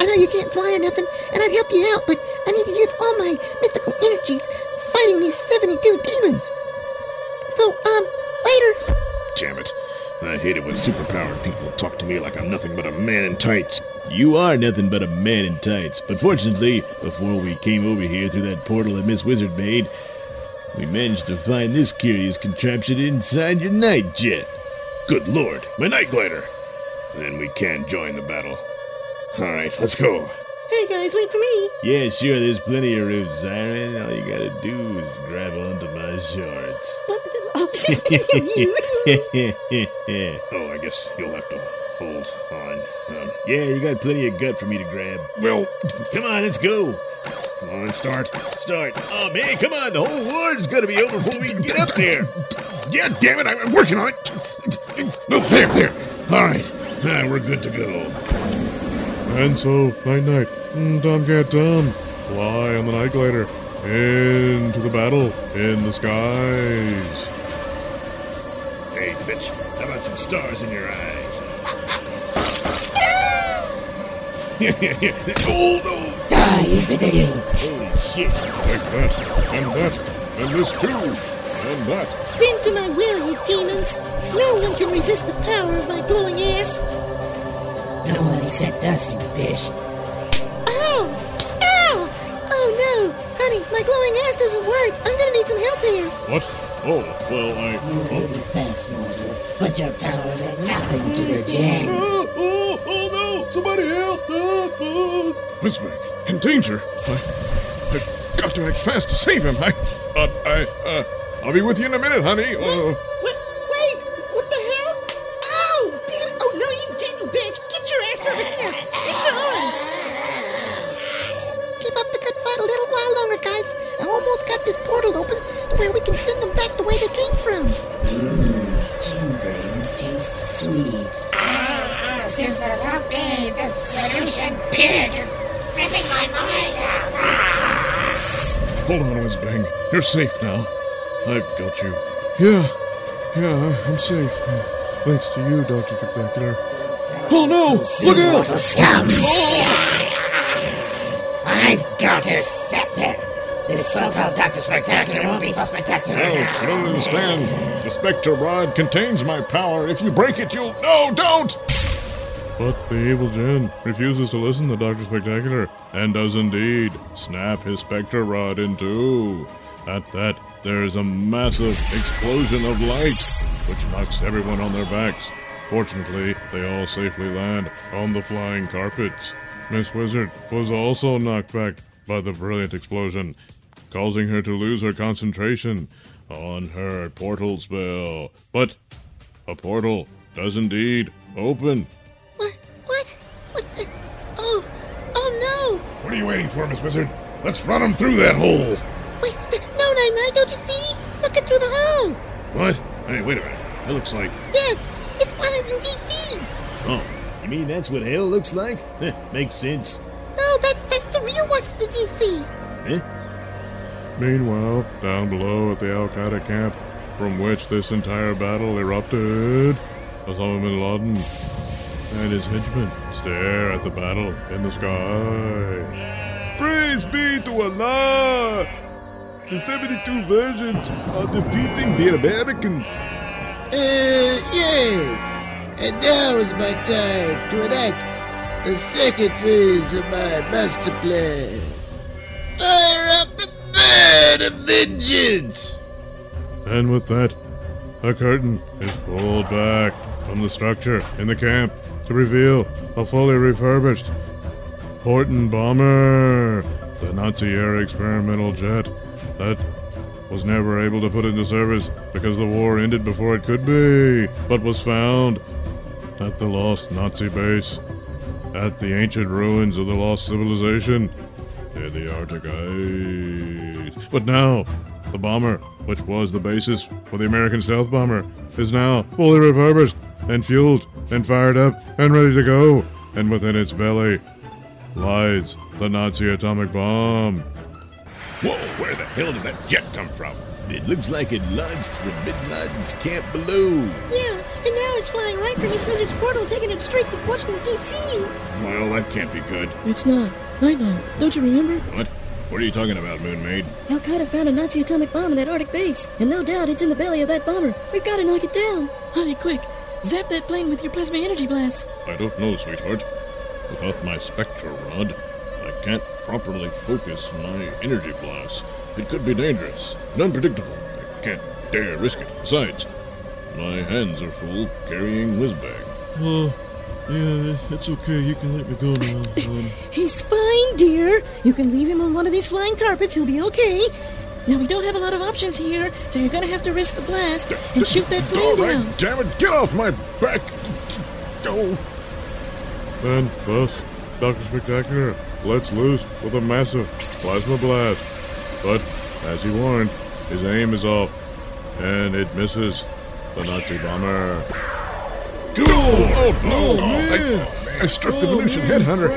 I, know you can't fly or nothing, and I'd help you out, but I need to use all my mystical energies fighting these 72 demons. So, um, later. damn it. I hate it when superpowered people talk to me like I'm nothing but a man in tights. You are nothing but a man in tights. But fortunately, before we came over here through that portal that Miss Wizard made, we managed to find this curious contraption inside your night jet. Good lord, my night glider! Then we can join the battle. Alright, let's go. Hey guys, wait for me. Yeah, sure, there's plenty of room, Siren. All you gotta do is grab onto my shorts. oh, I guess you'll have to hold on. Um, yeah, you got plenty of gut for me to grab. Well, come on, let's go. Come on, start. Start. Oh, man, come on. The whole war's gonna be over before we can get up there. Yeah, damn it, I'm working on it. No, there, there. All right, ah, we're good to go. And so, night knight, mm, Tomcat Tom, fly on the night glider into the battle in the skies. Hey, bitch, how about some stars in your eyes? yeah, yeah, yeah. Oh, no! Die, infidel! Holy shit. Like that, and that, and this too, and that. Bend to my will, you demons. No one can resist the power of my glowing ass. No one except us, you bitch. Ow! Ow! Oh no! Honey, my glowing ass doesn't work. I'm gonna need some help here. What? Oh, well, I. You may be fast, mortal, but your powers are nothing to the Jinn. Oh, oh, oh no! Somebody help! Oh, oh. Whizbang, in danger! I, I've got to act fast to save him. I, uh, I, uh, I'll be with you in a minute, honey. Uh, You're safe now. I've got you. Yeah, yeah, I- I'm safe. Thanks to you, Dr. Spectacular. Oh no! Look out! Scum! I've got to set it! This so-called Dr. Spectacular won't be so spectacular No, now. you don't understand. The Spectre Rod contains my power. If you break it, you'll. No, don't! But the evil Jinn refuses to listen to Dr. Spectacular and does indeed snap his Spectre Rod in two. At that, there is a massive explosion of light, which knocks everyone on their backs. Fortunately, they all safely land on the flying carpets. Miss Wizard was also knocked back by the brilliant explosion, causing her to lose her concentration on her portal spell. But a portal does indeed open. What? What? What the? Oh, oh no! What are you waiting for, Miss Wizard? Let's run them through that hole. What? Hey, wait a minute. That looks like. Yes, it's Wellington, D.C. Oh, you mean that's what hell looks like? Heh, Makes sense. Oh, that that's the real Washington, D.C. Huh? Eh? Meanwhile, down below at the Al Qaeda camp, from which this entire battle erupted, Osama bin Laden and his henchmen stare at the battle in the sky. Praise be to Allah! The 72 versions are defeating the Americans. Uh, yes. And now is my time to enact the second phase of my master plan. Fire up the bird of vengeance! And with that, a curtain is pulled back from the structure in the camp to reveal a fully refurbished Horten bomber, the Nazi air experimental jet that was never able to put into service because the war ended before it could be, but was found at the lost Nazi base at the ancient ruins of the lost civilization in the Arctic ice. But now, the bomber, which was the basis for the American stealth bomber, is now fully refurbished and fueled and fired up and ready to go. And within its belly lies the Nazi atomic bomb. Whoa, where the hell did that jet come from? It looks like it launched from Bin Laden's camp below. Yeah, and now it's flying right from Miss Wizard's portal, taking it straight to Washington, D.C. Well, that can't be good. It's not. Night Knight, don't you remember? What? What are you talking about, Moon Maid? Al Qaeda found a Nazi atomic bomb in that Arctic base, and no doubt it's in the belly of that bomber. We've got to knock it down. Hurry, quick. Zap that plane with your plasma energy blast. I don't know, sweetheart. Without my spectral rod, I can't properly focus my energy blast. It could be dangerous and unpredictable. I can't dare risk it. Besides, my hands are full carrying Whizbang. Oh, yeah, it's okay. You can let me go now. Um, He's fine, dear. You can leave him on one of these flying carpets. He'll be okay. Now, we don't have a lot of options here, so you're gonna have to risk the blast and shoot that plane All down. right, damn it, get off my back! Go! then, thus, Dr. Spectacular lets loose with a massive plasma blast. But, as he warned, his aim is off, and it misses the Nazi bomber. Go! Oh, oh, no, man! I, I struck the oh, Venusian headhunter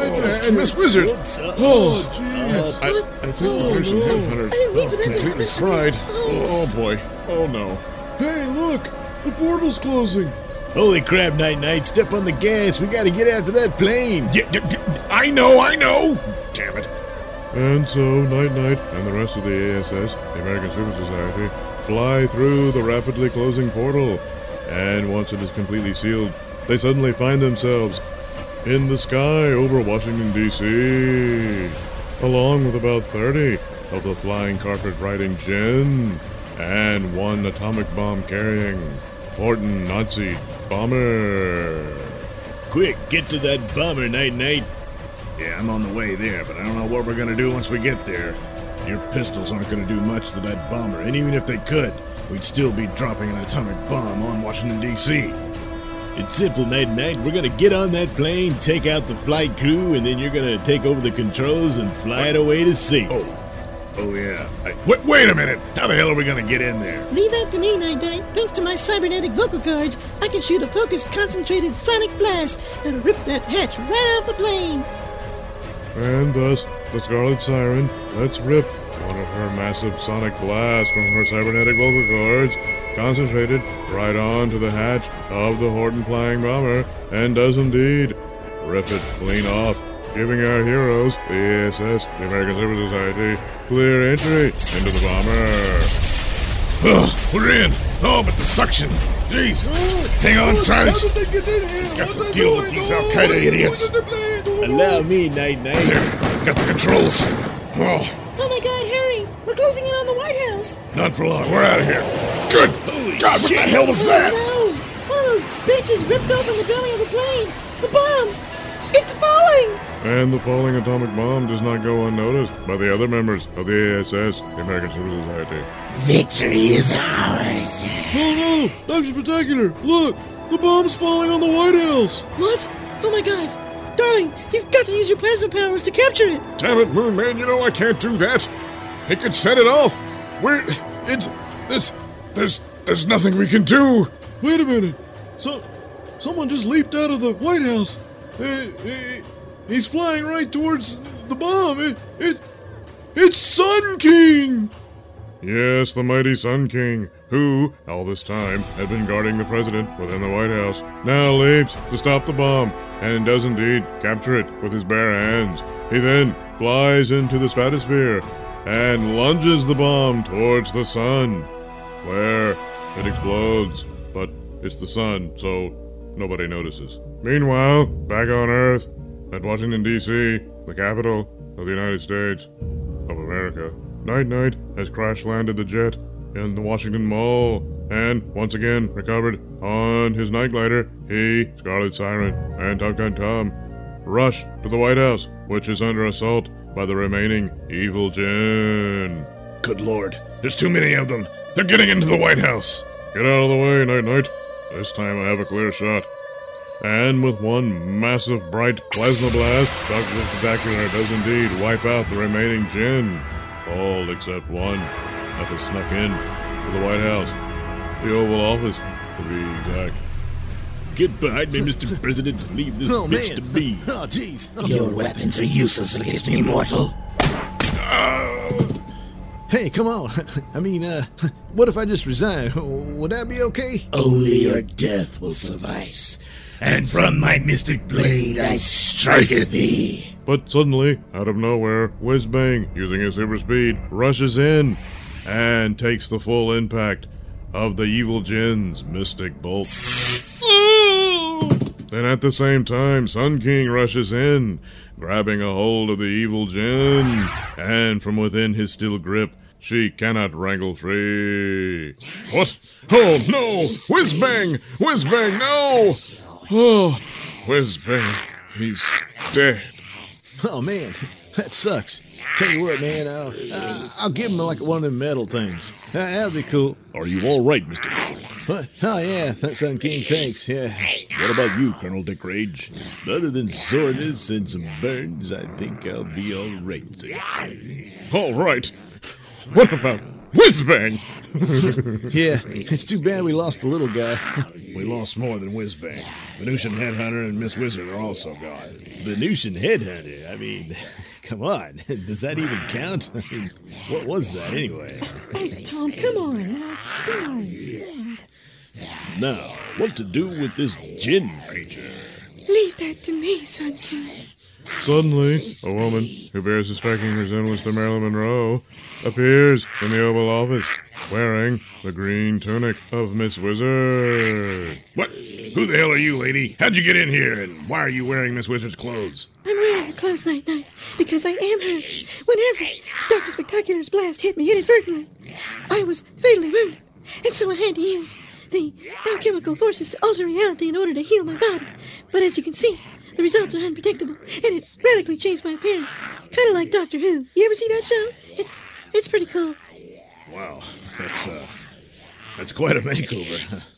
and Miss Wizard. Oh, jeez. I, I think the oh, Venusian headhunter completely fried. Oh, boy. Oh, no. Hey, look! The portal's closing! Holy crap, Night Knight, step on the gas. We gotta get after that plane. I know, I know! Damn it. And so, Night Knight and the rest of the ASS, the American Super Society, fly through the rapidly closing portal. And once it is completely sealed, they suddenly find themselves in the sky over Washington, D.C., along with about 30 of the flying carpet riding Jinn and one atomic bomb carrying Horten Nazi bomber. Quick, get to that bomber, Night Knight. Yeah, I'm on the way there, but I don't know what we're gonna do once we get there. Your pistols aren't gonna do much to that bomber, and even if they could, we'd still be dropping an atomic bomb on Washington, D.C. It's simple, Night Knight. We're gonna get on that plane, take out the flight crew, and then you're gonna take over the controls and fly it away to sea. Oh, oh yeah. I, wait, wait a minute! How the hell are we gonna get in there? Leave that to me, Night Knight. Thanks to my cybernetic vocal cords, I can shoot a focused, concentrated sonic blast that'll rip that hatch right off the plane. And thus, the Scarlet Siren lets rip one of her massive sonic blasts from her cybernetic vocal cords, concentrated right onto the hatch of the Horten flying bomber, and does indeed rip it clean off, giving our heroes, the ASS, the American Civil Society, clear entry into the bomber. Oh, we're in! Oh, but the suction! Jeez! Hang on tight! Got to deal with these Al Qaeda idiots! Allow me, Night Knight. There, got the controls! Oh, Oh my god, Harry! We're closing in on the White House! not for long. We're out of here. Good! God, what the hell was oh, that? Oh no! One of those bitches ripped open the belly of the plane! The bomb! It's falling! And the falling atomic bomb does not go unnoticed by the other members of the ASS, the American Civil Society. Victory is ours. Oh no! Dr. Spectacular! Look! The bomb's falling on the White House! What? Oh my god! Darling, you've got to use your plasma powers to capture it! Damn it, Moon Man, you know I can't do that. It could set it off. We're. It. There's. There's. There's nothing we can do. Wait a minute! So, someone just leaped out of the White House. Eh, eh, he's flying right towards the bomb. It, it, it's Sun King. Yes, the mighty Sun King, who all this time had been guarding the president within the White House, now leaps to stop the bomb and does indeed capture it with his bare hands. He then flies into the stratosphere and lunges the bomb towards the sun, where it explodes. But it's the sun, so nobody notices. Meanwhile, back on Earth, at Washington, D.C., the capital of the United States of America, Night Knight has crash landed the jet in the Washington Mall and once again recovered on his night glider. He, Scarlet Siren, and Top Gun Tom rush to the White House, which is under assault by the remaining evil Jinn. Good lord, there's too many of them. They're getting into the White House. Get out of the way, Night Knight. This time I have a clear shot. And with one massive bright plasma blast, Dr. Spectacular does indeed wipe out the remaining Jinn. All except one that has snuck in to the White House. The Oval Office, to be exact. Get behind me, Mr. President. Leave this Oh, bitch man. to me. Oh, jeez. Your weapons are useless against me, mortal. Hey, come on. I mean, uh, what if I just resign? Would that be okay? Only your death will suffice. And from my mystic blade I strike at thee. But suddenly, out of nowhere, Whizbang, using his super speed, rushes in and takes the full impact of the evil Jinn's Mystic Bolt. Then at the same time, Sun King rushes in, grabbing a hold of the evil Jinn, and from within his steel grip, she cannot wrangle free. What? Oh no! Whizbang! Whizbang, no! Oh, where's Ben? he's dead. Oh man, that sucks. Tell you what, man, I'll, uh, I'll give him like one of them metal things. Uh, that'll be cool. Are you all right? What? Oh yeah, th- Sun King, thanks. Yeah. What about you, Colonel Dick Rage? Other than soreness and some burns, I think I'll be all right. All right? What about Whizbang? yeah, it's too bad we lost the little guy. We lost more than Whizbang. Venusian Headhunter and Miss Wizard are also gone. Venusian Headhunter? I mean, come on. Does that even count? I mean, what was that anyway? Oh, Tom, come on. now. Come. Now, what to do with this jinn creature? Leave that to me, Sun King. Suddenly, a woman who bears a striking resemblance to Marilyn Monroe appears in the Oval Office wearing the green tunic of Miss Wizard. What? Who the hell are you, lady? How'd you get in here, and why are you wearing Miss Wizard's clothes? I'm wearing the clothes night knight because I am hurt. Whenever Dr. Spectacular's blast hit me inadvertently, I was fatally wounded, and so I had to use the alchemical forces to alter reality in order to heal my body. But as you can see, the results are unpredictable, and it's radically changed my appearance. Kind of like Doctor Who. You ever see that show? It's it's pretty cool. Wow, that's uh, that's quite a makeover.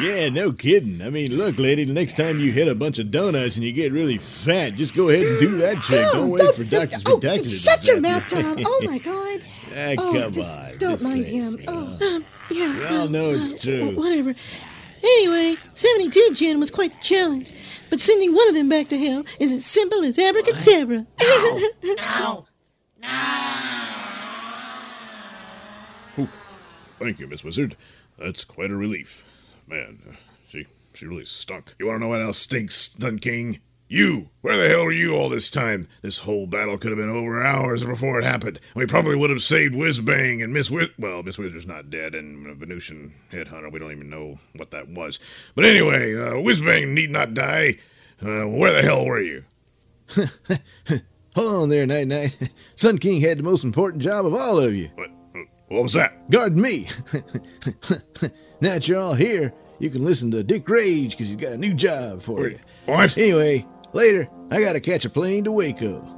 Yeah, no kidding. I mean, look, lady, the next time you hit a bunch of donuts and you get really fat, just go ahead and do that trick. Tom, Don't wait don't- for Dr. oh, Spectacular to shut your mouth, you. Tom. Oh my God. Ah, oh, just on. don't just mind him. Oh, um, yeah. We all uh, know it's uh, true. Whatever. Anyway, 72 Jinn was quite the challenge, but sending one of them back to hell is as simple as abracadabra. No. Thank you, Miss Wizard. That's quite a relief. Man, uh, she she really stunk. You want to know what else stinks, Stun King? You! Where the hell were you all this time? This whole battle could have been over hours before it happened. We probably would have saved Whizbang and Miss Wiz. Well, Miss Wizard's not dead, and a Venusian headhunter. We don't even know what that was. But anyway, uh, Whizbang need not die. Uh, where the hell were you? Hold on there, Night Knight. Sun King had the most important job of all of you. What? What was that? Guarding me. now that you're all here, you can listen to Dick Rage because he's got a new job for you. What? Anyway, later, I gotta catch a plane to Waco.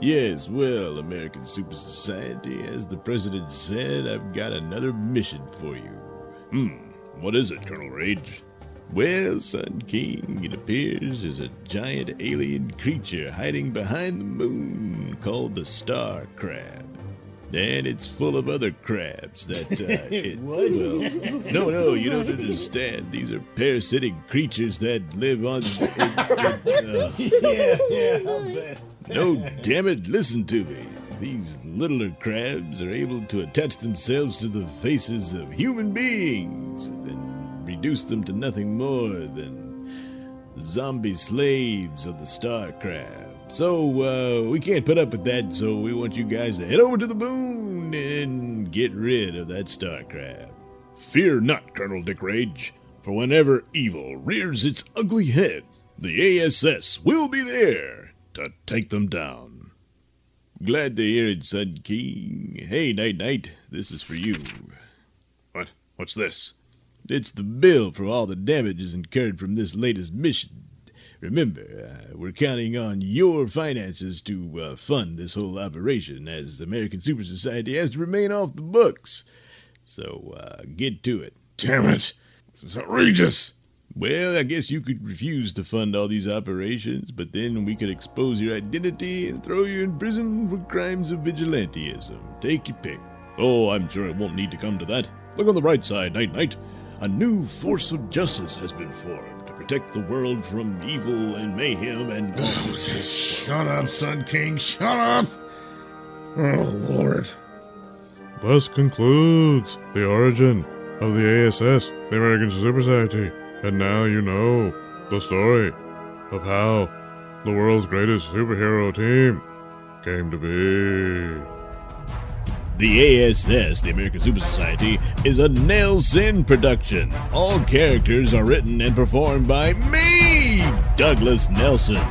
Yes, well, American Super Society, as the president said, I've got another mission for you. Hmm, what is it, Colonel Rage? Well, Sun King, it appears there's a giant alien creature hiding behind the moon called the Star Crab. And it's full of other crabs that, uh, it, What? well, no, no, you don't understand. These are parasitic creatures that live on. uh, yeah, yeah, I'll bet. no, damn it, listen to me. These littler crabs are able to attach themselves to the faces of human beings and reduce them to nothing more than zombie slaves of the star crab. So, uh, we can't put up with that, so we want you guys to head over to the moon and get rid of that star crab. Fear not, Colonel Dick Rage, for whenever evil rears its ugly head, the ASS will be there to take them down. Glad to hear it, Sun King. Hey, Night Knight, this is for you. What? What's this? It's the bill for all the damages incurred from this latest mission. Remember, uh, we're counting on your finances to uh, fund this whole operation, as the American Super Society has to remain off the books. So, uh, get to it. Damn it! It's outrageous! Well, I guess you could refuse to fund all these operations, but then we could expose your identity and throw you in prison for crimes of vigilantism. Take your pick. Oh, I'm sure it won't need to come to that. Look on the bright side, Night Knight. A new force of justice has been formed protect the world from evil and mayhem and. Oh, shut up, Sun King. Shut up. Oh, Lord. Thus concludes the origin of the ASS, the American Super Society. And now you know the story of how the world's greatest superhero team came to be. The ASS, the American Super Society, is a Nailsin production. All characters are written and performed by me, Douglas Nailsin.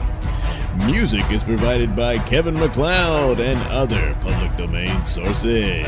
Music is provided by Kevin MacLeod and other public domain sources.